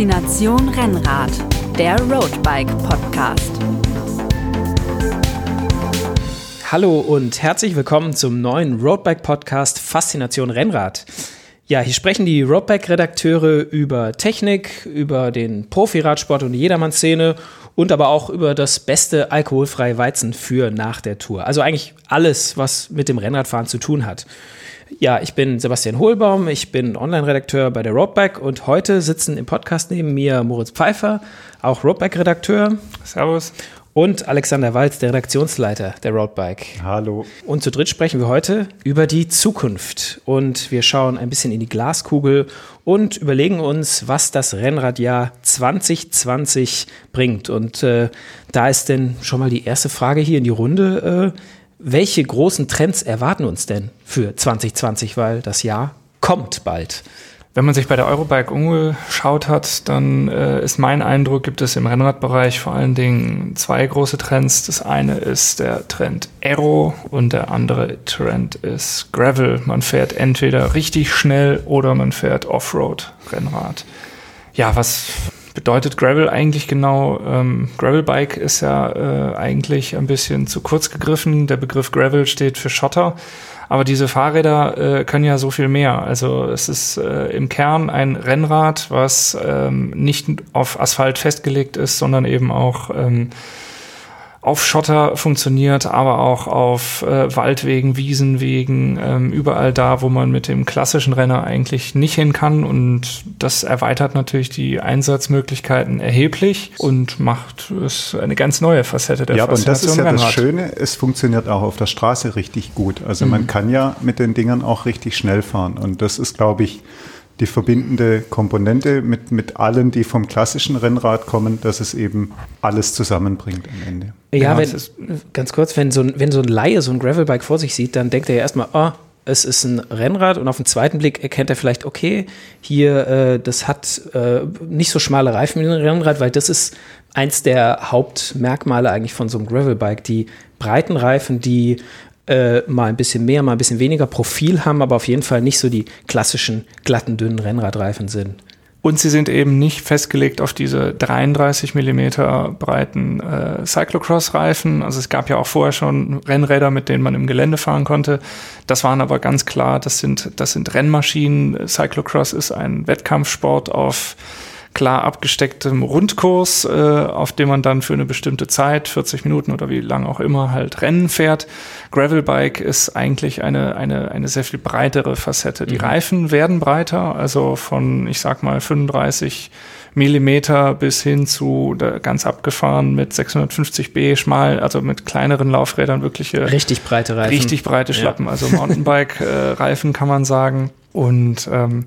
Faszination Rennrad, der Roadbike Podcast. Hallo und herzlich willkommen zum neuen Roadbike Podcast Faszination Rennrad. Ja, hier sprechen die Roadbike-Redakteure über Technik, über den Profi-Radsport und die Jedermann-Szene und aber auch über das beste alkoholfreie Weizen für nach der Tour. Also eigentlich alles, was mit dem Rennradfahren zu tun hat. Ja, ich bin Sebastian Hohlbaum, ich bin Online-Redakteur bei der Roadbike und heute sitzen im Podcast neben mir Moritz Pfeiffer, auch Roadbike-Redakteur. Servus. Und Alexander Walz, der Redaktionsleiter der Roadbike. Hallo. Und zu dritt sprechen wir heute über die Zukunft. Und wir schauen ein bisschen in die Glaskugel und überlegen uns, was das Rennradjahr 2020 bringt. Und äh, da ist denn schon mal die erste Frage hier in die Runde. Äh, welche großen Trends erwarten uns denn für 2020? Weil das Jahr kommt bald. Wenn man sich bei der Eurobike umgeschaut hat, dann äh, ist mein Eindruck, gibt es im Rennradbereich vor allen Dingen zwei große Trends. Das eine ist der Trend Aero und der andere Trend ist Gravel. Man fährt entweder richtig schnell oder man fährt Offroad-Rennrad. Ja, was bedeutet Gravel eigentlich genau? Ähm, Gravelbike ist ja äh, eigentlich ein bisschen zu kurz gegriffen. Der Begriff Gravel steht für Schotter. Aber diese Fahrräder äh, können ja so viel mehr. Also es ist äh, im Kern ein Rennrad, was ähm, nicht auf Asphalt festgelegt ist, sondern eben auch ähm, auf Schotter funktioniert, aber auch auf äh, Waldwegen, Wiesenwegen, ähm, überall da, wo man mit dem klassischen Renner eigentlich nicht hin kann. Und das erweitert natürlich die Einsatzmöglichkeiten erheblich und macht es eine ganz neue Facette der Ja, und das ist ja Rennrad. das Schöne, es funktioniert auch auf der Straße richtig gut. Also mhm. man kann ja mit den Dingern auch richtig schnell fahren. Und das ist, glaube ich, die verbindende Komponente mit, mit allen, die vom klassischen Rennrad kommen, dass es eben alles zusammenbringt am Ende. Ja, wenn, ganz kurz, wenn so, ein, wenn so ein Laie so ein Gravelbike vor sich sieht, dann denkt er ja erstmal, oh, es ist ein Rennrad und auf den zweiten Blick erkennt er vielleicht, okay, hier, äh, das hat äh, nicht so schmale Reifen wie ein Rennrad, weil das ist eins der Hauptmerkmale eigentlich von so einem Gravelbike, die breiten Reifen, die äh, mal ein bisschen mehr, mal ein bisschen weniger Profil haben, aber auf jeden Fall nicht so die klassischen glatten, dünnen Rennradreifen sind. Und sie sind eben nicht festgelegt auf diese 33 Millimeter breiten äh, Cyclocross-Reifen. Also es gab ja auch vorher schon Rennräder, mit denen man im Gelände fahren konnte. Das waren aber ganz klar, das sind, das sind Rennmaschinen. Cyclocross ist ein Wettkampfsport auf klar abgestecktem Rundkurs, äh, auf dem man dann für eine bestimmte Zeit, 40 Minuten oder wie lang auch immer, halt Rennen fährt. Gravelbike ist eigentlich eine, eine, eine sehr viel breitere Facette. Die mhm. Reifen werden breiter, also von, ich sag mal, 35 Millimeter bis hin zu ganz abgefahren mit 650b schmal, also mit kleineren Laufrädern wirkliche richtig breite Reifen. Richtig breite Schlappen, ja. also Mountainbike-Reifen äh, kann man sagen. Und ähm,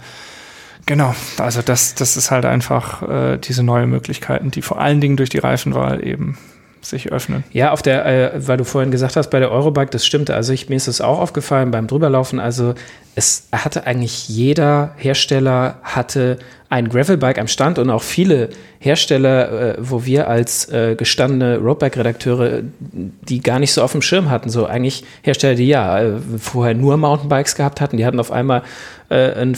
Genau, also das, das ist halt einfach äh, diese neue Möglichkeiten, die vor allen Dingen durch die Reifenwahl eben sich öffnen. Ja, auf der, äh, weil du vorhin gesagt hast, bei der Eurobike, das stimmte. Also ich, mir ist das auch aufgefallen beim Drüberlaufen. Also es hatte eigentlich jeder Hersteller hatte ein Gravelbike am Stand und auch viele Hersteller, äh, wo wir als äh, gestandene Roadbike-Redakteure die gar nicht so auf dem Schirm hatten. So eigentlich Hersteller, die ja äh, vorher nur Mountainbikes gehabt hatten, die hatten auf einmal äh, ein,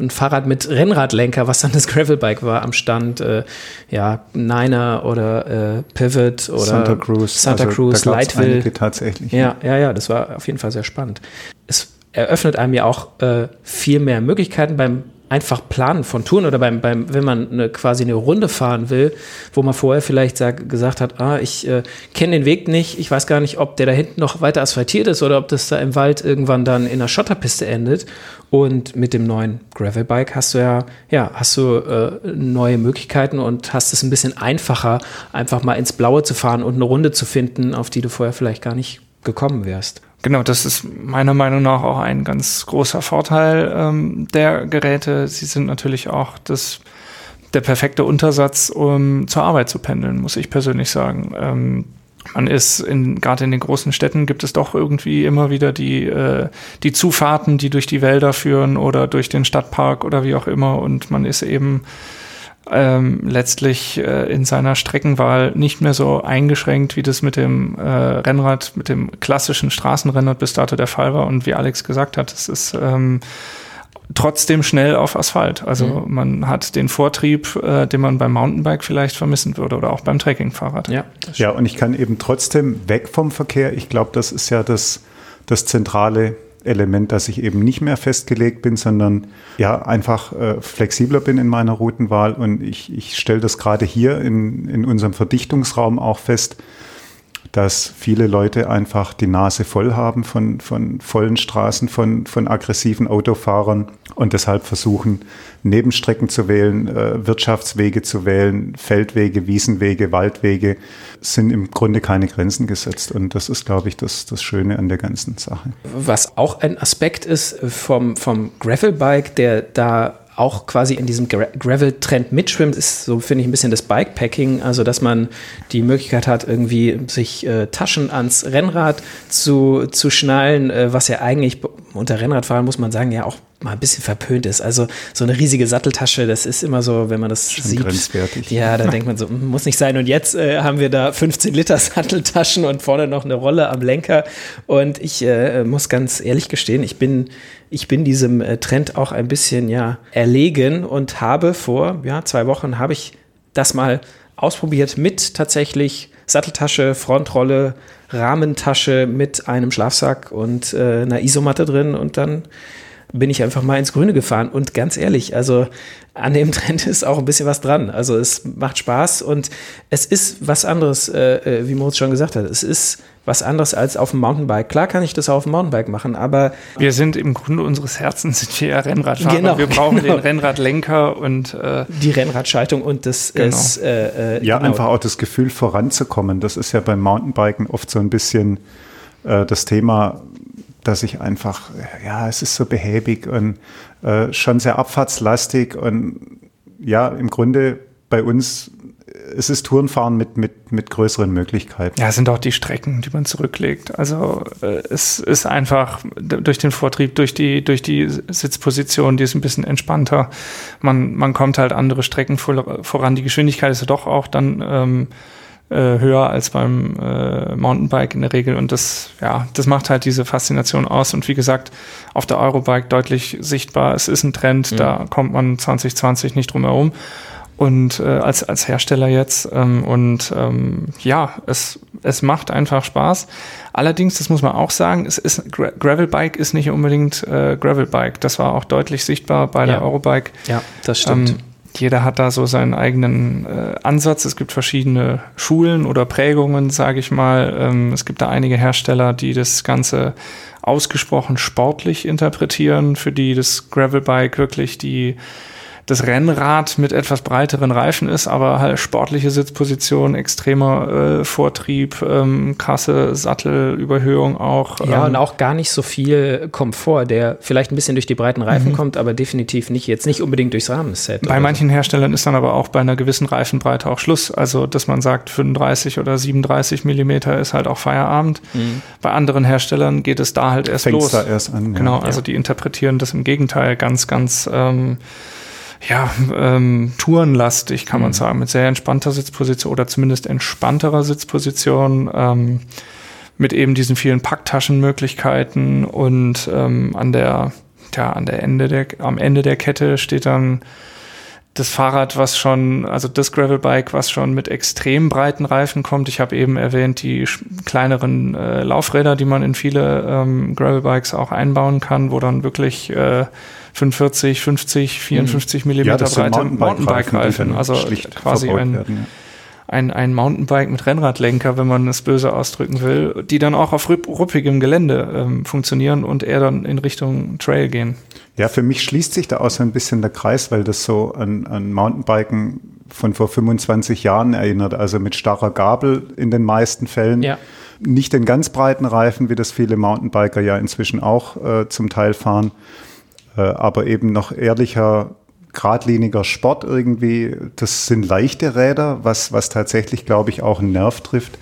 ein, Fahrrad mit Rennradlenker, was dann das Gravelbike war am Stand. Äh, ja, Niner oder äh, Pivot oder Santa Cruz, Santa also, Cruz, Lightville. tatsächlich. Ja, ja, ja, das war auf jeden Fall sehr spannend. Es eröffnet einem ja auch äh, viel mehr Möglichkeiten beim einfach Planen von Touren oder beim, beim wenn man eine, quasi eine Runde fahren will, wo man vorher vielleicht sag, gesagt hat, ah, ich äh, kenne den Weg nicht, ich weiß gar nicht, ob der da hinten noch weiter asphaltiert ist oder ob das da im Wald irgendwann dann in einer Schotterpiste endet. Und mit dem neuen Gravelbike hast du ja, ja, hast du äh, neue Möglichkeiten und hast es ein bisschen einfacher, einfach mal ins Blaue zu fahren und eine Runde zu finden, auf die du vorher vielleicht gar nicht gekommen wärst. Genau, das ist meiner Meinung nach auch ein ganz großer Vorteil ähm, der Geräte. Sie sind natürlich auch das, der perfekte Untersatz, um zur Arbeit zu pendeln, muss ich persönlich sagen. Ähm, man ist in, gerade in den großen Städten gibt es doch irgendwie immer wieder die, äh, die Zufahrten, die durch die Wälder führen oder durch den Stadtpark oder wie auch immer. Und man ist eben ähm, letztlich äh, in seiner Streckenwahl nicht mehr so eingeschränkt, wie das mit dem äh, Rennrad, mit dem klassischen Straßenrennrad bis dato der Fall war. Und wie Alex gesagt hat, es ist ähm, trotzdem schnell auf Asphalt. Also mhm. man hat den Vortrieb, äh, den man beim Mountainbike vielleicht vermissen würde oder auch beim Trekkingfahrrad. Ja, ja, und ich kann eben trotzdem weg vom Verkehr. Ich glaube, das ist ja das, das zentrale Element, dass ich eben nicht mehr festgelegt bin, sondern ja einfach äh, flexibler bin in meiner Routenwahl. Und ich, ich stelle das gerade hier in, in unserem Verdichtungsraum auch fest, dass viele Leute einfach die Nase voll haben von, von vollen Straßen, von, von aggressiven Autofahrern und deshalb versuchen, Nebenstrecken zu wählen, äh, Wirtschaftswege zu wählen, Feldwege, Wiesenwege, Waldwege, sind im Grunde keine Grenzen gesetzt. Und das ist, glaube ich, das, das Schöne an der ganzen Sache. Was auch ein Aspekt ist vom, vom Gravelbike, der da auch quasi in diesem Gra Gravel-Trend mitschwimmt, ist so, finde ich, ein bisschen das Bikepacking. Also, dass man die Möglichkeit hat, irgendwie sich äh, Taschen ans Rennrad zu, zu schnallen, äh, was ja eigentlich unter Rennradfahren, muss man sagen, ja auch mal ein bisschen verpönt ist. Also so eine riesige Satteltasche, das ist immer so, wenn man das Schon sieht. Grenzwertig. Ja, da denkt man so, hm, muss nicht sein. Und jetzt äh, haben wir da 15 Liter Satteltaschen und vorne noch eine Rolle am Lenker. Und ich äh, muss ganz ehrlich gestehen, ich bin, ich bin diesem äh, Trend auch ein bisschen ja erlegen und habe vor ja, zwei Wochen habe ich das mal ausprobiert mit tatsächlich Satteltasche, Frontrolle, Rahmentasche mit einem Schlafsack und äh, einer Isomatte drin und dann bin ich einfach mal ins Grüne gefahren. Und ganz ehrlich, also an dem Trend ist auch ein bisschen was dran. Also es macht Spaß und es ist was anderes, äh, äh, wie Moritz schon gesagt hat. Es ist was anderes als auf dem Mountainbike. Klar kann ich das auf dem Mountainbike machen, aber. Wir sind im Grunde unseres Herzens sind wir ja Rennradfahrer. Genau, wir brauchen genau. den Rennradlenker und äh, die Rennradschaltung und das genau. ist äh, äh, ja genau. einfach auch das Gefühl voranzukommen. Das ist ja beim Mountainbiken oft so ein bisschen äh, das Thema dass ich einfach, ja, es ist so behäbig und äh, schon sehr abfahrtslastig und ja, im Grunde bei uns es ist Tourenfahren mit, mit, mit größeren Möglichkeiten. Ja, sind auch die Strecken, die man zurücklegt. Also äh, es ist einfach durch den Vortrieb, durch die, durch die Sitzposition, die ist ein bisschen entspannter. Man, man kommt halt andere Strecken voran. Die Geschwindigkeit ist ja doch auch dann ähm, äh, höher als beim äh, Mountainbike in der Regel. Und das, ja, das macht halt diese Faszination aus. Und wie gesagt, auf der Eurobike deutlich sichtbar. Es ist ein Trend, mhm. da kommt man 2020 nicht drum herum. Und äh, als, als Hersteller jetzt. Ähm, und ähm, ja, es, es macht einfach Spaß. Allerdings, das muss man auch sagen, es ist Gra Gravelbike ist nicht unbedingt äh, Gravelbike. Das war auch deutlich sichtbar bei der Eurobike. Ja, das stimmt. Ähm, jeder hat da so seinen eigenen äh, Ansatz. Es gibt verschiedene Schulen oder Prägungen, sage ich mal. Ähm, es gibt da einige Hersteller, die das Ganze ausgesprochen sportlich interpretieren, für die das Gravelbike wirklich die das Rennrad mit etwas breiteren Reifen ist, aber halt sportliche Sitzposition, extremer äh, Vortrieb, ähm, krasse Sattelüberhöhung auch. Ja, ähm, und auch gar nicht so viel Komfort, der vielleicht ein bisschen durch die breiten Reifen mhm. kommt, aber definitiv nicht jetzt nicht unbedingt durchs Rahmenset. Bei manchen so. Herstellern ist dann aber auch bei einer gewissen Reifenbreite auch Schluss. Also, dass man sagt, 35 oder 37 Millimeter ist halt auch Feierabend. Mhm. Bei anderen Herstellern geht es da halt erst Fängt's los. Da erst an, ja. Genau, also die interpretieren das im Gegenteil ganz, ganz ähm, ja, ähm, tourenlastig, kann man mhm. sagen, mit sehr entspannter Sitzposition oder zumindest entspannterer Sitzposition, ähm, mit eben diesen vielen Packtaschenmöglichkeiten und ähm, an der, ja, an der Ende der, am Ende der Kette steht dann das Fahrrad, was schon, also das Gravelbike, was schon mit extrem breiten Reifen kommt. Ich habe eben erwähnt, die kleineren äh, Laufräder, die man in viele ähm, Gravelbikes auch einbauen kann, wo dann wirklich äh, 45, 50, 54 Millimeter ja, breite Mountainbike-Reifen. also quasi ein, werden, ja. ein, ein Mountainbike mit Rennradlenker, wenn man es böse ausdrücken will, die dann auch auf ruppigem Gelände ähm, funktionieren und eher dann in Richtung Trail gehen. Ja, für mich schließt sich da auch so ein bisschen der Kreis, weil das so an, an Mountainbiken von vor 25 Jahren erinnert, also mit starrer Gabel in den meisten Fällen. Ja. Nicht den ganz breiten Reifen, wie das viele Mountainbiker ja inzwischen auch äh, zum Teil fahren, aber eben noch ehrlicher, geradliniger Sport irgendwie. Das sind leichte Räder, was, was tatsächlich, glaube ich, auch einen Nerv trifft.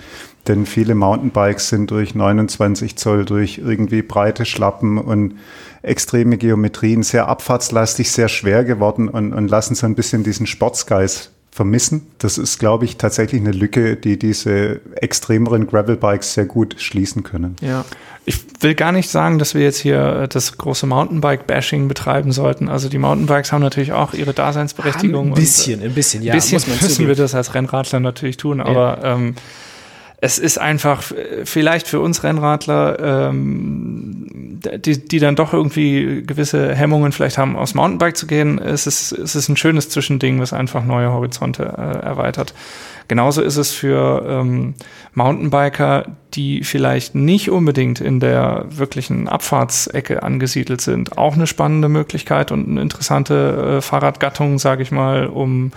Denn viele Mountainbikes sind durch 29 Zoll, durch irgendwie breite Schlappen und extreme Geometrien sehr abfahrtslastig, sehr schwer geworden und, und lassen so ein bisschen diesen Sportsgeist vermissen. Das ist, glaube ich, tatsächlich eine Lücke, die diese extremeren Gravelbikes sehr gut schließen können. Ja. Ich will gar nicht sagen, dass wir jetzt hier das große Mountainbike-Bashing betreiben sollten. Also die Mountainbikes haben natürlich auch ihre Daseinsberechtigung. Ein bisschen, und, ein bisschen, ja. Ein bisschen müssen wir das als Rennradler natürlich tun, aber ja. ähm, es ist einfach vielleicht für uns Rennradler, ähm, die, die dann doch irgendwie gewisse Hemmungen vielleicht haben, aus Mountainbike zu gehen, es ist, es ist ein schönes Zwischending, was einfach neue Horizonte äh, erweitert. Genauso ist es für ähm, Mountainbiker, die vielleicht nicht unbedingt in der wirklichen Abfahrtsecke angesiedelt sind, auch eine spannende Möglichkeit und eine interessante äh, Fahrradgattung, sage ich mal, um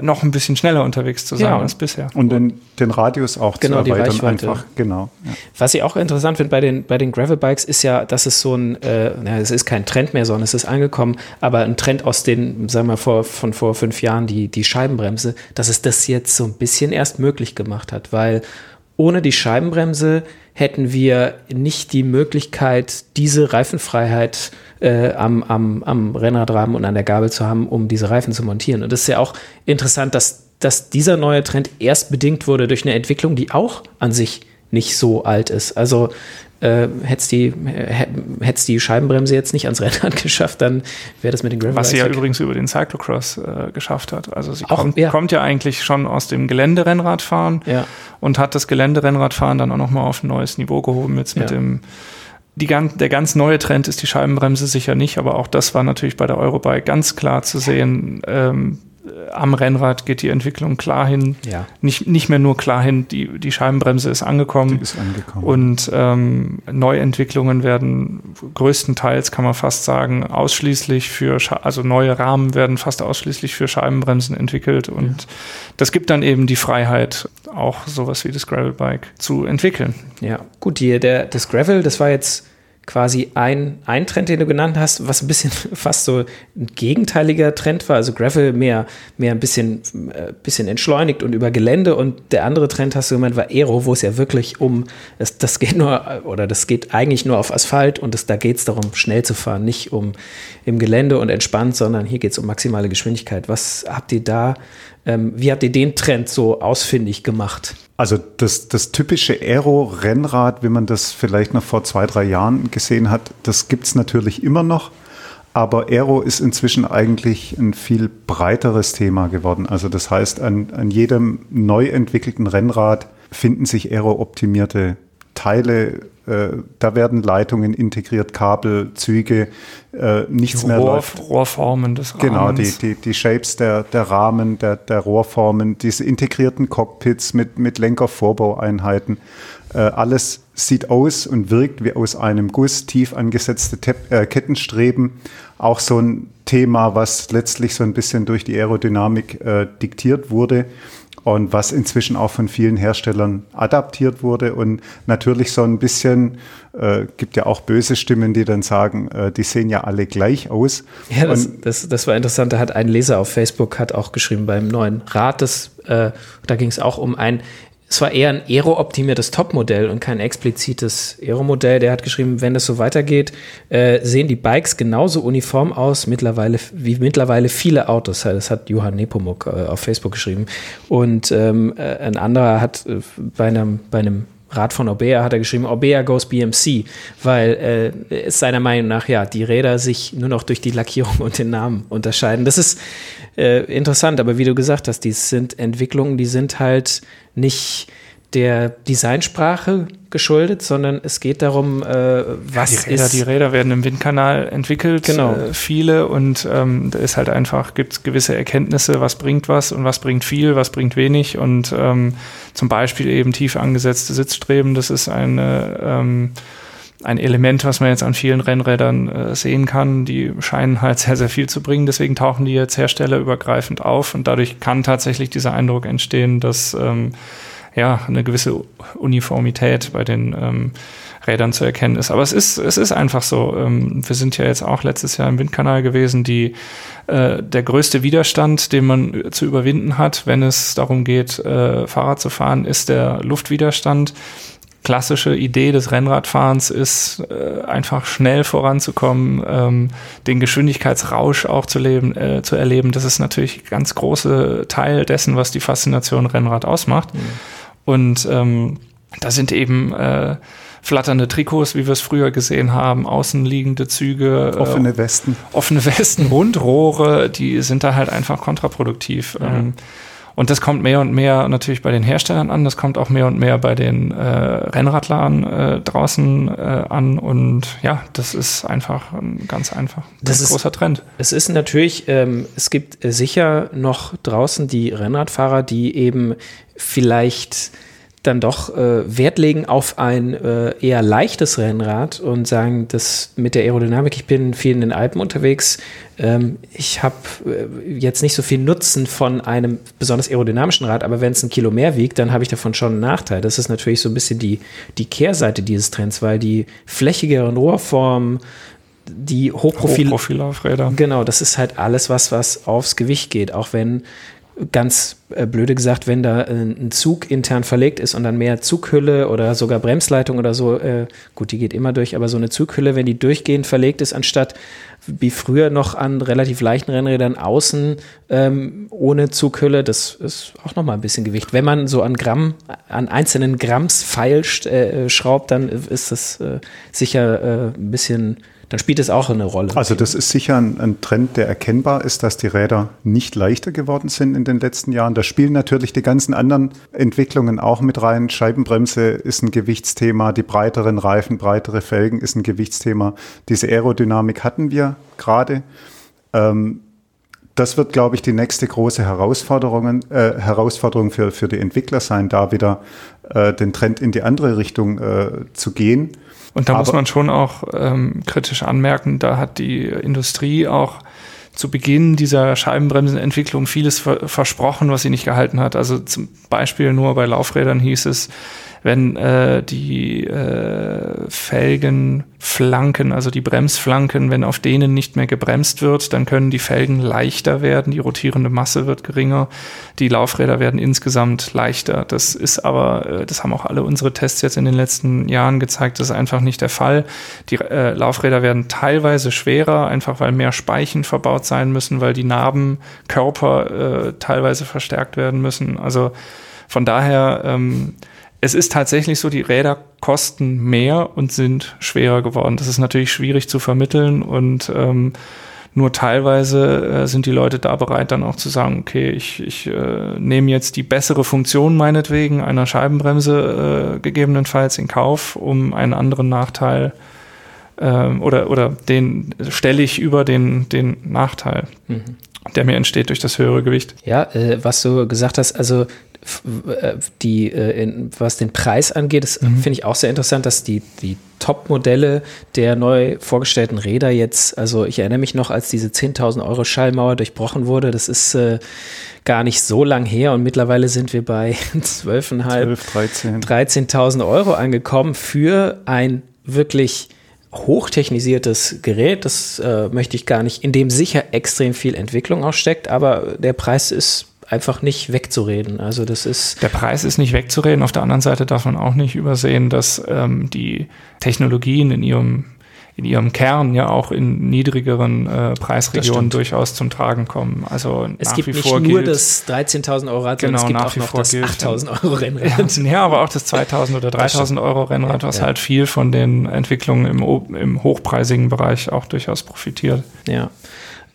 noch ein bisschen schneller unterwegs zu sein ja. als bisher. Und den, den Radius auch genau, zu erweitern. Die einfach, genau. Ja. Was ich auch interessant finde bei den, bei den Gravelbikes ist ja, dass es so ein, äh, na, es ist kein Trend mehr, sondern es ist angekommen, aber ein Trend aus den, sagen wir vor, von vor fünf Jahren, die, die Scheibenbremse, dass es das jetzt so ein bisschen erst möglich gemacht hat, weil ohne die Scheibenbremse hätten wir nicht die Möglichkeit, diese Reifenfreiheit äh, am, am, am Rennradrahmen und an der Gabel zu haben, um diese Reifen zu montieren. Und das ist ja auch interessant, dass, dass dieser neue Trend erst bedingt wurde durch eine Entwicklung, die auch an sich nicht so alt ist. Also äh, hätte die, hätt's die Scheibenbremse jetzt nicht ans Rennrad geschafft, dann wäre das mit den Gravel Was sie ja übrigens über den Cyclocross äh, geschafft hat. Also sie auch, kommt, ja. kommt, ja. eigentlich schon aus dem Geländerennradfahren ja. und hat das Geländerennradfahren dann auch nochmal auf ein neues Niveau gehoben jetzt mit ja. dem die, der ganz neue Trend ist die Scheibenbremse sicher nicht, aber auch das war natürlich bei der Eurobike ganz klar zu sehen. Ähm, am Rennrad geht die Entwicklung klar hin. Ja. Nicht, nicht mehr nur klar hin, die, die Scheibenbremse ist angekommen. Die ist angekommen. Und ähm, Neuentwicklungen werden größtenteils, kann man fast sagen, ausschließlich für, also neue Rahmen werden fast ausschließlich für Scheibenbremsen entwickelt. Und ja. das gibt dann eben die Freiheit, auch sowas wie das Gravelbike zu entwickeln. Ja, gut, die, der, das Gravel, das war jetzt quasi ein, ein Trend, den du genannt hast, was ein bisschen fast so ein gegenteiliger Trend war. Also Gravel mehr, mehr ein bisschen, äh, bisschen entschleunigt und über Gelände. Und der andere Trend, hast du gemeint, war Aero, wo es ja wirklich um, das, das geht nur, oder das geht eigentlich nur auf Asphalt und das, da geht es darum, schnell zu fahren, nicht um im Gelände und entspannt, sondern hier geht es um maximale Geschwindigkeit. Was habt ihr da, ähm, wie habt ihr den Trend so ausfindig gemacht? Also das, das typische Aero-Rennrad, wie man das vielleicht noch vor zwei, drei Jahren gesehen hat, das gibt es natürlich immer noch. Aber Aero ist inzwischen eigentlich ein viel breiteres Thema geworden. Also das heißt, an, an jedem neu entwickelten Rennrad finden sich Aero-optimierte Teile, äh, da werden Leitungen integriert, Kabel, Züge, äh, nichts die mehr Rohr, läuft. Rohrformen des Rahmens. Genau, die, die, die Shapes der, der Rahmen, der, der Rohrformen, diese integrierten Cockpits mit, mit Lenker-Vorbaueinheiten. Äh, alles sieht aus und wirkt wie aus einem Guss, tief angesetzte Tep äh, Kettenstreben. Auch so ein Thema, was letztlich so ein bisschen durch die Aerodynamik äh, diktiert wurde und was inzwischen auch von vielen Herstellern adaptiert wurde und natürlich so ein bisschen äh, gibt ja auch böse Stimmen, die dann sagen, äh, die sehen ja alle gleich aus. Ja, das, das, das, war interessant. Da hat ein Leser auf Facebook hat auch geschrieben beim neuen Rat, das, äh, da ging es auch um ein es war eher ein aero-optimiertes Topmodell und kein explizites Aero-Modell. Der hat geschrieben, wenn das so weitergeht, äh, sehen die Bikes genauso uniform aus mittlerweile wie mittlerweile viele Autos. Das hat Johann Nepomuk äh, auf Facebook geschrieben. Und ähm, äh, ein anderer hat äh, bei einem, bei einem Rad von Orbea hat er geschrieben, Orbea goes BMC, weil äh, seiner Meinung nach ja die Räder sich nur noch durch die Lackierung und den Namen unterscheiden. Das ist äh, interessant, aber wie du gesagt hast, die sind Entwicklungen, die sind halt nicht der Designsprache geschuldet, sondern es geht darum, äh, was ja, die Räder, ist. Die Räder werden im Windkanal entwickelt, genau. äh, viele und ähm, da ist halt einfach, gibt gewisse Erkenntnisse, was bringt was und was bringt viel, was bringt wenig und ähm, zum Beispiel eben tief angesetzte Sitzstreben, das ist eine ähm, ein Element, was man jetzt an vielen Rennrädern äh, sehen kann. Die scheinen halt sehr, sehr viel zu bringen. Deswegen tauchen die jetzt herstellerübergreifend auf und dadurch kann tatsächlich dieser Eindruck entstehen, dass ähm, ja, eine gewisse Uniformität bei den ähm, Rädern zu erkennen ist. Aber es ist, es ist einfach so. Ähm, wir sind ja jetzt auch letztes Jahr im Windkanal gewesen, die äh, der größte Widerstand, den man zu überwinden hat, wenn es darum geht, äh, Fahrrad zu fahren, ist der Luftwiderstand klassische Idee des Rennradfahrens ist, äh, einfach schnell voranzukommen, ähm, den Geschwindigkeitsrausch auch zu, leben, äh, zu erleben. Das ist natürlich ganz großer Teil dessen, was die Faszination Rennrad ausmacht. Mhm. Und ähm, da sind eben äh, flatternde Trikots, wie wir es früher gesehen haben, außenliegende Züge. Äh, offene Westen. Offene Westen, Rundrohre, die sind da halt einfach kontraproduktiv. Ja. Ähm, und das kommt mehr und mehr natürlich bei den Herstellern an, das kommt auch mehr und mehr bei den äh, Rennradlern äh, draußen äh, an. Und ja, das ist einfach ein ganz einfach das ist, großer Trend. Es ist natürlich, ähm, es gibt äh, sicher noch draußen die Rennradfahrer, die eben vielleicht dann doch äh, Wert legen auf ein äh, eher leichtes Rennrad und sagen, dass mit der Aerodynamik, ich bin viel in den Alpen unterwegs, ähm, ich habe äh, jetzt nicht so viel Nutzen von einem besonders aerodynamischen Rad, aber wenn es ein Kilo mehr wiegt, dann habe ich davon schon einen Nachteil. Das ist natürlich so ein bisschen die, die Kehrseite dieses Trends, weil die flächigeren Rohrformen, die Hochprofil Hochprofilaufräder. Genau, das ist halt alles was, was aufs Gewicht geht, auch wenn ganz äh, blöde gesagt, wenn da äh, ein Zug intern verlegt ist und dann mehr Zughülle oder sogar Bremsleitung oder so, äh, gut, die geht immer durch, aber so eine Zughülle, wenn die durchgehend verlegt ist, anstatt wie früher noch an relativ leichten Rennrädern außen ähm, ohne Zughülle, das ist auch nochmal ein bisschen Gewicht. Wenn man so an Gramm, an einzelnen Gramms feilst, äh, schraubt, dann ist das äh, sicher äh, ein bisschen dann spielt es auch eine Rolle. Also das ist sicher ein, ein, Trend, der erkennbar ist, dass die Räder nicht leichter geworden sind in den letzten Jahren. Da spielen natürlich die ganzen anderen Entwicklungen auch mit rein. Scheibenbremse ist ein Gewichtsthema, die breiteren Reifen, breitere Felgen ist ein Gewichtsthema. Diese Aerodynamik hatten wir gerade. Ähm, das wird, glaube ich, die nächste große Herausforderung, äh, Herausforderung für, für die Entwickler sein, da wieder äh, den Trend in die andere Richtung äh, zu gehen. Und da Aber muss man schon auch ähm, kritisch anmerken, da hat die Industrie auch zu Beginn dieser Scheibenbremsenentwicklung vieles ver versprochen, was sie nicht gehalten hat. Also zum Beispiel nur bei Laufrädern hieß es, wenn äh, die äh, Felgenflanken, also die Bremsflanken, wenn auf denen nicht mehr gebremst wird, dann können die Felgen leichter werden, die rotierende Masse wird geringer, die Laufräder werden insgesamt leichter. Das ist aber, äh, das haben auch alle unsere Tests jetzt in den letzten Jahren gezeigt, das ist einfach nicht der Fall. Die äh, Laufräder werden teilweise schwerer, einfach weil mehr Speichen verbaut sein müssen, weil die Narbenkörper äh, teilweise verstärkt werden müssen. Also von daher ähm, es ist tatsächlich so, die Räder kosten mehr und sind schwerer geworden. Das ist natürlich schwierig zu vermitteln und ähm, nur teilweise äh, sind die Leute da bereit, dann auch zu sagen, okay, ich, ich äh, nehme jetzt die bessere Funktion meinetwegen einer Scheibenbremse äh, gegebenenfalls in Kauf, um einen anderen Nachteil ähm, oder, oder den stelle ich über den, den Nachteil. Mhm der mir entsteht durch das höhere Gewicht. Ja, äh, was du gesagt hast, also die, äh, in, was den Preis angeht, das mhm. finde ich auch sehr interessant, dass die, die Top-Modelle der neu vorgestellten Räder jetzt, also ich erinnere mich noch, als diese 10.000 Euro Schallmauer durchbrochen wurde, das ist äh, gar nicht so lang her und mittlerweile sind wir bei 12.500, 13. 13.000 Euro angekommen für ein wirklich hochtechnisiertes Gerät, das äh, möchte ich gar nicht, in dem sicher extrem viel Entwicklung auch steckt, aber der Preis ist einfach nicht wegzureden. Also das ist. Der Preis ist nicht wegzureden. Auf der anderen Seite darf man auch nicht übersehen, dass ähm, die Technologien in ihrem in ihrem Kern ja auch in niedrigeren äh, Preisregionen durchaus zum Tragen kommen. Also es gibt nicht nur gilt, das 13.000 Euro Rad, genau, es gibt auch noch das 8.000 Euro Rennrad. Ja, ja, aber auch das 2.000 oder 3.000 Euro Rennrad, was ja. halt viel von den Entwicklungen im, im hochpreisigen Bereich auch durchaus profitiert. Ja.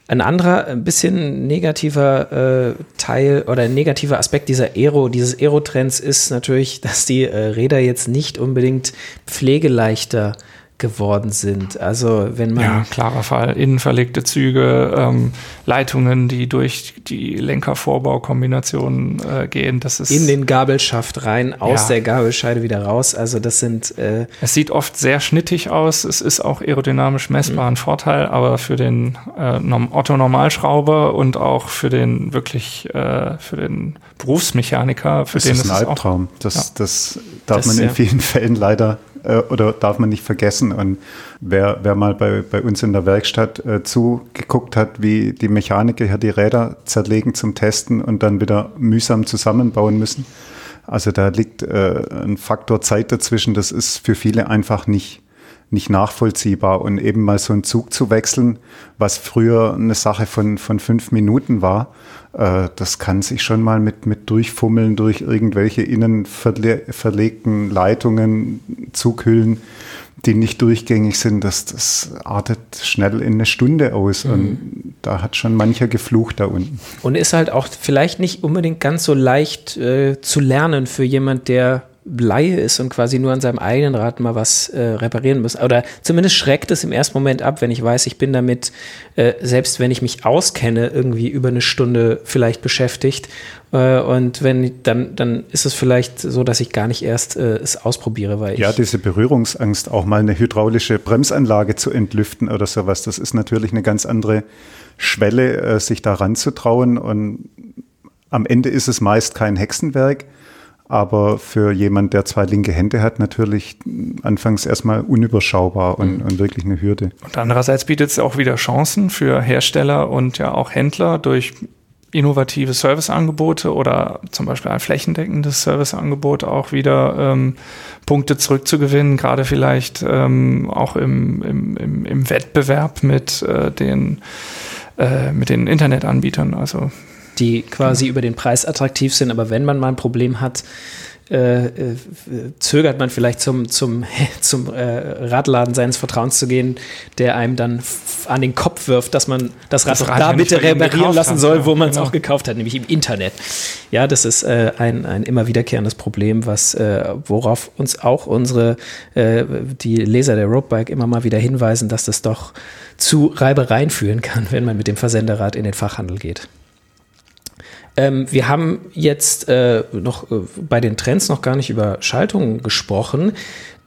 Ein anderer, ein bisschen negativer äh, Teil oder negativer Aspekt dieser Aero, dieses Aero-Trends ist natürlich, dass die äh, Räder jetzt nicht unbedingt pflegeleichter äh, geworden sind. Also wenn man. Ja, klarer Fall. Innenverlegte Züge, ähm, Leitungen, die durch die Lenkervorbaukombination äh, gehen. Das ist in den Gabelschaft rein, aus ja. der Gabelscheide wieder raus. Also das sind. Äh es sieht oft sehr schnittig aus. Es ist auch aerodynamisch messbar mhm. ein Vorteil, aber für den äh, Otto Normalschrauber und auch für den wirklich äh, für den Berufsmechaniker, für das den ist ein Albtraum. Das, ja. das darf das, man in ja. vielen Fällen leider äh, oder darf man nicht vergessen. Und wer, wer mal bei, bei uns in der Werkstatt äh, zugeguckt hat, wie die Mechaniker hier die Räder zerlegen zum Testen und dann wieder mühsam zusammenbauen müssen, Also da liegt äh, ein Faktor Zeit dazwischen, das ist für viele einfach nicht, nicht nachvollziehbar. Und eben mal so einen Zug zu wechseln, was früher eine Sache von, von fünf Minuten war, äh, das kann sich schon mal mit, mit Durchfummeln durch irgendwelche innen verle verlegten Leitungen, Zughüllen, die nicht durchgängig sind, das, das artet schnell in eine Stunde aus. Mhm. Und da hat schon mancher geflucht da unten. Und ist halt auch vielleicht nicht unbedingt ganz so leicht äh, zu lernen für jemand, der Laie ist und quasi nur an seinem eigenen Rad mal was äh, reparieren muss. Oder zumindest schreckt es im ersten Moment ab, wenn ich weiß, ich bin damit, äh, selbst wenn ich mich auskenne, irgendwie über eine Stunde vielleicht beschäftigt. Äh, und wenn dann, dann ist es vielleicht so, dass ich gar nicht erst äh, es ausprobiere, weil Ja, diese Berührungsangst, auch mal eine hydraulische Bremsanlage zu entlüften oder sowas, das ist natürlich eine ganz andere Schwelle, äh, sich da ranzutrauen. Und am Ende ist es meist kein Hexenwerk aber für jemand, der zwei linke Hände hat, natürlich anfangs erstmal unüberschaubar und, mhm. und wirklich eine Hürde. Und andererseits bietet es auch wieder Chancen für Hersteller und ja auch Händler durch innovative Serviceangebote oder zum Beispiel ein flächendeckendes Serviceangebot auch wieder ähm, Punkte zurückzugewinnen, gerade vielleicht ähm, auch im, im, im, im, Wettbewerb mit äh, den äh, mit den Internetanbietern. Also die quasi mhm. über den Preis attraktiv sind, aber wenn man mal ein Problem hat, äh, äh, zögert man vielleicht zum, zum, zum äh, Radladen seines Vertrauens zu gehen, der einem dann an den Kopf wirft, dass man das Rad das Rad da bitte reparieren lassen hat, soll, wo man es genau. auch gekauft hat, nämlich im Internet. Ja, das ist äh, ein, ein immer wiederkehrendes Problem, was, äh, worauf uns auch unsere, äh, die Leser der Roadbike immer mal wieder hinweisen, dass das doch zu Reibereien führen kann, wenn man mit dem Versenderrad in den Fachhandel geht. Ähm, wir haben jetzt äh, noch äh, bei den Trends noch gar nicht über Schaltungen gesprochen.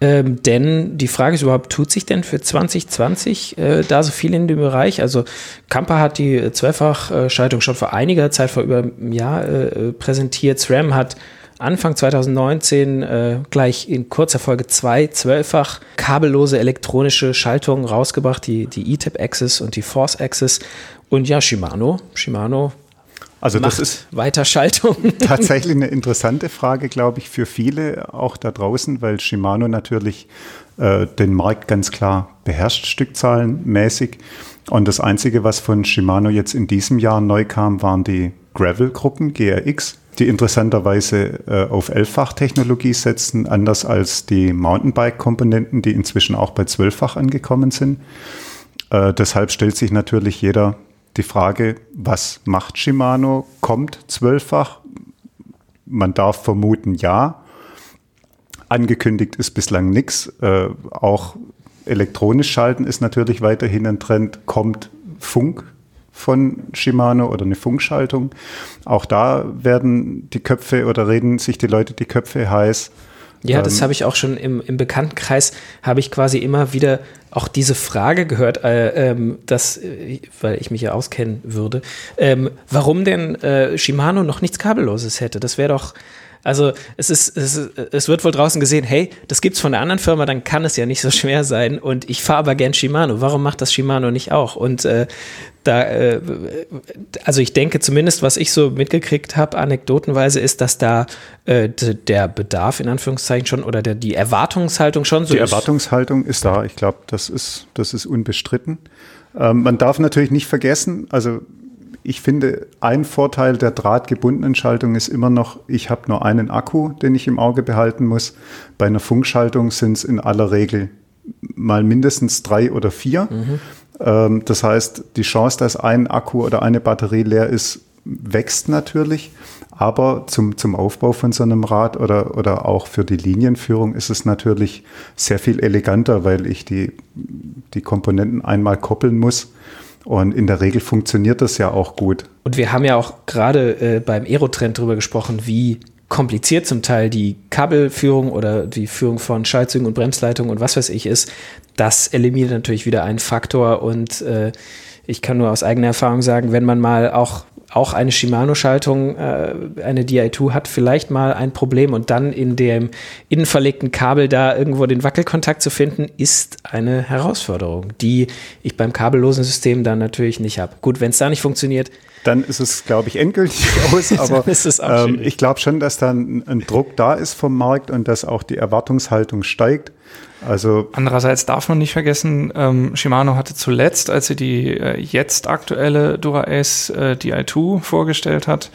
Ähm, denn die Frage ist überhaupt, tut sich denn für 2020 äh, da so viel in dem Bereich? Also Kampa hat die Zwölffachschaltung schon vor einiger Zeit, vor über einem Jahr äh, präsentiert. SRAM hat Anfang 2019 äh, gleich in kurzer Folge zwei zwölffach kabellose elektronische Schaltungen rausgebracht, die, die E-Tap Axis und die Force Axis. Und ja, Shimano, Shimano also das ist Weiterschaltung. tatsächlich eine interessante Frage, glaube ich, für viele auch da draußen, weil Shimano natürlich äh, den Markt ganz klar beherrscht, stückzahlenmäßig. Und das Einzige, was von Shimano jetzt in diesem Jahr neu kam, waren die Gravel-Gruppen, GRX, die interessanterweise äh, auf Elffach-Technologie setzen, anders als die Mountainbike-Komponenten, die inzwischen auch bei Zwölffach angekommen sind. Äh, deshalb stellt sich natürlich jeder die Frage, was macht Shimano? Kommt zwölffach? Man darf vermuten, ja. Angekündigt ist bislang nichts. Äh, auch elektronisch schalten ist natürlich weiterhin ein Trend. Kommt Funk von Shimano oder eine Funkschaltung? Auch da werden die Köpfe oder reden sich die Leute die Köpfe heiß. Ja, das ähm, habe ich auch schon im, im Bekanntenkreis, habe ich quasi immer wieder auch diese Frage gehört, äh, ähm, dass, äh, weil ich mich ja auskennen würde, ähm, warum denn äh, Shimano noch nichts Kabelloses hätte. Das wäre doch, also es ist, es, es wird wohl draußen gesehen, hey, das gibt's von der anderen Firma, dann kann es ja nicht so schwer sein. Und ich fahre aber gern Shimano. Warum macht das Shimano nicht auch? Und äh, da, äh, also ich denke zumindest, was ich so mitgekriegt habe, anekdotenweise, ist, dass da äh, der Bedarf in Anführungszeichen schon oder der, die Erwartungshaltung schon so die ist. Die Erwartungshaltung ist da. Ich glaube, das ist, das ist unbestritten. Ähm, man darf natürlich nicht vergessen, also ich finde, ein Vorteil der drahtgebundenen Schaltung ist immer noch, ich habe nur einen Akku, den ich im Auge behalten muss. Bei einer Funkschaltung sind es in aller Regel mal mindestens drei oder vier. Mhm. Ähm, das heißt, die Chance, dass ein Akku oder eine Batterie leer ist, wächst natürlich. Aber zum, zum Aufbau von so einem Rad oder, oder auch für die Linienführung ist es natürlich sehr viel eleganter, weil ich die, die Komponenten einmal koppeln muss. Und in der Regel funktioniert das ja auch gut. Und wir haben ja auch gerade äh, beim Aerotrend darüber gesprochen, wie kompliziert zum Teil die Kabelführung oder die Führung von Schaltzügen und Bremsleitungen und was weiß ich ist, das eliminiert natürlich wieder einen Faktor und äh, ich kann nur aus eigener Erfahrung sagen, wenn man mal auch auch eine Shimano-Schaltung, äh, eine Di2 hat vielleicht mal ein Problem und dann in dem innen verlegten Kabel da irgendwo den Wackelkontakt zu finden, ist eine Herausforderung, die ich beim kabellosen System dann natürlich nicht habe. Gut, wenn es da nicht funktioniert, dann ist es, glaube ich, endgültig aus. Aber ähm, ich glaube schon, dass da ein, ein, Druck da ist vom Markt und dass auch die Erwartungshaltung steigt. Also Andererseits darf man nicht vergessen, ähm, Shimano hatte zuletzt, als sie die äh, jetzt aktuelle Dura Ace äh, Di2 vorgestellt hat,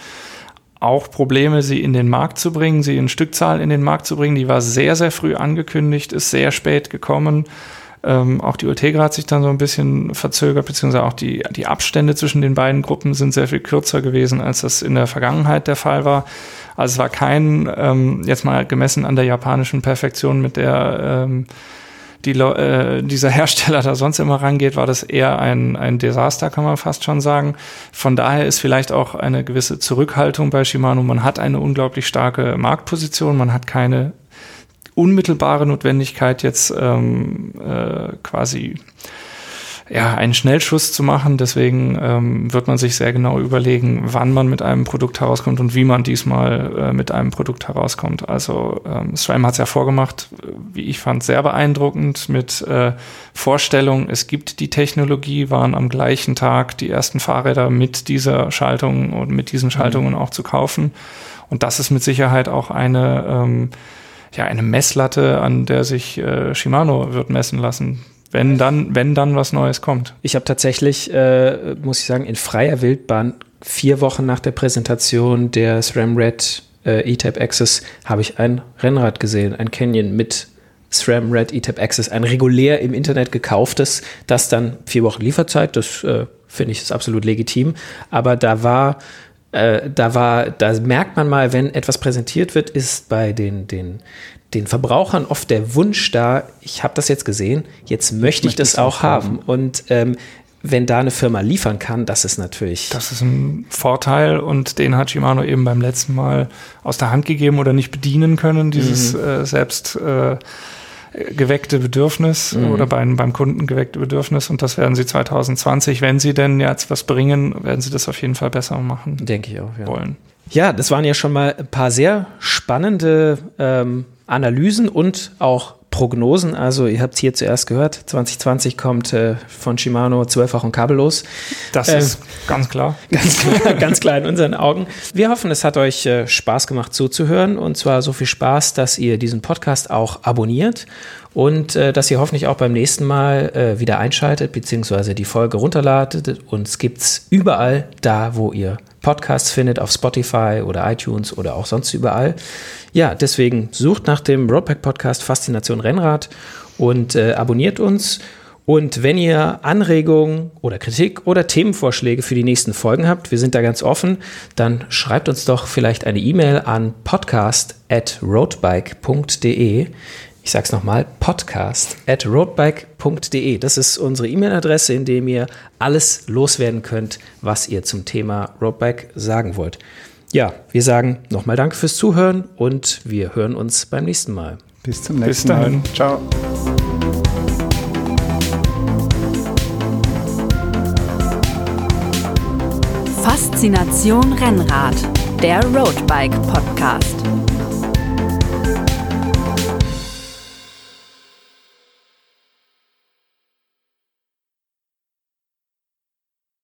auch Probleme, sie in den Markt zu bringen, sie in Stückzahlen in den Markt zu bringen. Die war sehr, sehr früh angekündigt, ist sehr spät gekommen. Ähm, auch die Ultegra hat sich dann so ein bisschen verzögert, beziehungsweise auch die, die Abstände zwischen den beiden Gruppen sind sehr viel kürzer gewesen, als das in der Vergangenheit der Fall war. Also es war kein, ähm, jetzt mal gemessen an der japanischen Perfektion, mit der ähm, die, äh, dieser Hersteller da sonst immer rangeht, war das eher ein, ein Desaster, kann man fast schon sagen. Von daher ist vielleicht auch eine gewisse Zurückhaltung bei Shimano. Man hat eine unglaublich starke Marktposition, man hat keine unmittelbare Notwendigkeit, jetzt ähm, äh, quasi ja, einen Schnellschuss zu machen. Deswegen ähm, wird man sich sehr genau überlegen, wann man mit einem Produkt herauskommt und wie man diesmal äh, mit einem Produkt herauskommt. Also ähm, SRAM hat es ja vorgemacht, wie ich fand, sehr beeindruckend mit äh, Vorstellung, es gibt die Technologie, waren am gleichen Tag die ersten Fahrräder mit dieser Schaltung und mit diesen Schaltungen mhm. auch zu kaufen. Und das ist mit Sicherheit auch eine ähm, ja, eine Messlatte, an der sich äh, Shimano wird messen lassen. Wenn dann, wenn dann was Neues kommt. Ich habe tatsächlich, äh, muss ich sagen, in freier Wildbahn vier Wochen nach der Präsentation der SRAM Red äh, E-Type Access habe ich ein Rennrad gesehen, ein Canyon mit SRAM Red E-Type Access, ein regulär im Internet gekauftes, das dann vier Wochen Lieferzeit, das äh, finde ich ist absolut legitim, aber da war äh, da war, da merkt man mal, wenn etwas präsentiert wird, ist bei den, den, den Verbrauchern oft der Wunsch da, ich habe das jetzt gesehen, jetzt möchte ich, das auch haben. Und ähm, wenn da eine Firma liefern kann, das ist natürlich. Das ist ein Vorteil und den hat Shimano eben beim letzten Mal aus der Hand gegeben oder nicht bedienen können, dieses mhm. äh, selbst äh, geweckte Bedürfnis mhm. oder beim, beim Kunden geweckte Bedürfnis und das werden sie 2020, wenn sie denn jetzt was bringen, werden sie das auf jeden Fall besser machen. Denke ich auch, ja. Wollen. Ja, das waren ja schon mal ein paar sehr spannende ähm, Analysen und auch Prognosen. Also ihr habt es hier zuerst gehört, 2020 kommt äh, von Shimano zwölffach und kabellos. Das äh, ist ganz klar. Ganz klar, ganz klar in unseren Augen. Wir hoffen, es hat euch äh, Spaß gemacht zuzuhören und zwar so viel Spaß, dass ihr diesen Podcast auch abonniert und äh, dass ihr hoffentlich auch beim nächsten Mal äh, wieder einschaltet beziehungsweise die Folge runterladet. Uns gibt es überall da, wo ihr Podcasts findet, auf Spotify oder iTunes oder auch sonst überall. Ja, deswegen sucht nach dem Roadpack Podcast Faszination Rennrad und äh, abonniert uns. Und wenn ihr Anregungen oder Kritik oder Themenvorschläge für die nächsten Folgen habt, wir sind da ganz offen, dann schreibt uns doch vielleicht eine E-Mail an podcast@roadbike.de. Ich sage es nochmal, podcast at roadbike.de. Das ist unsere E-Mail-Adresse, in dem ihr alles loswerden könnt, was ihr zum Thema Roadbike sagen wollt. Ja, wir sagen nochmal Danke fürs Zuhören und wir hören uns beim nächsten Mal. Bis zum nächsten Bis Mal. Ciao. Faszination Rennrad, der Roadbike Podcast.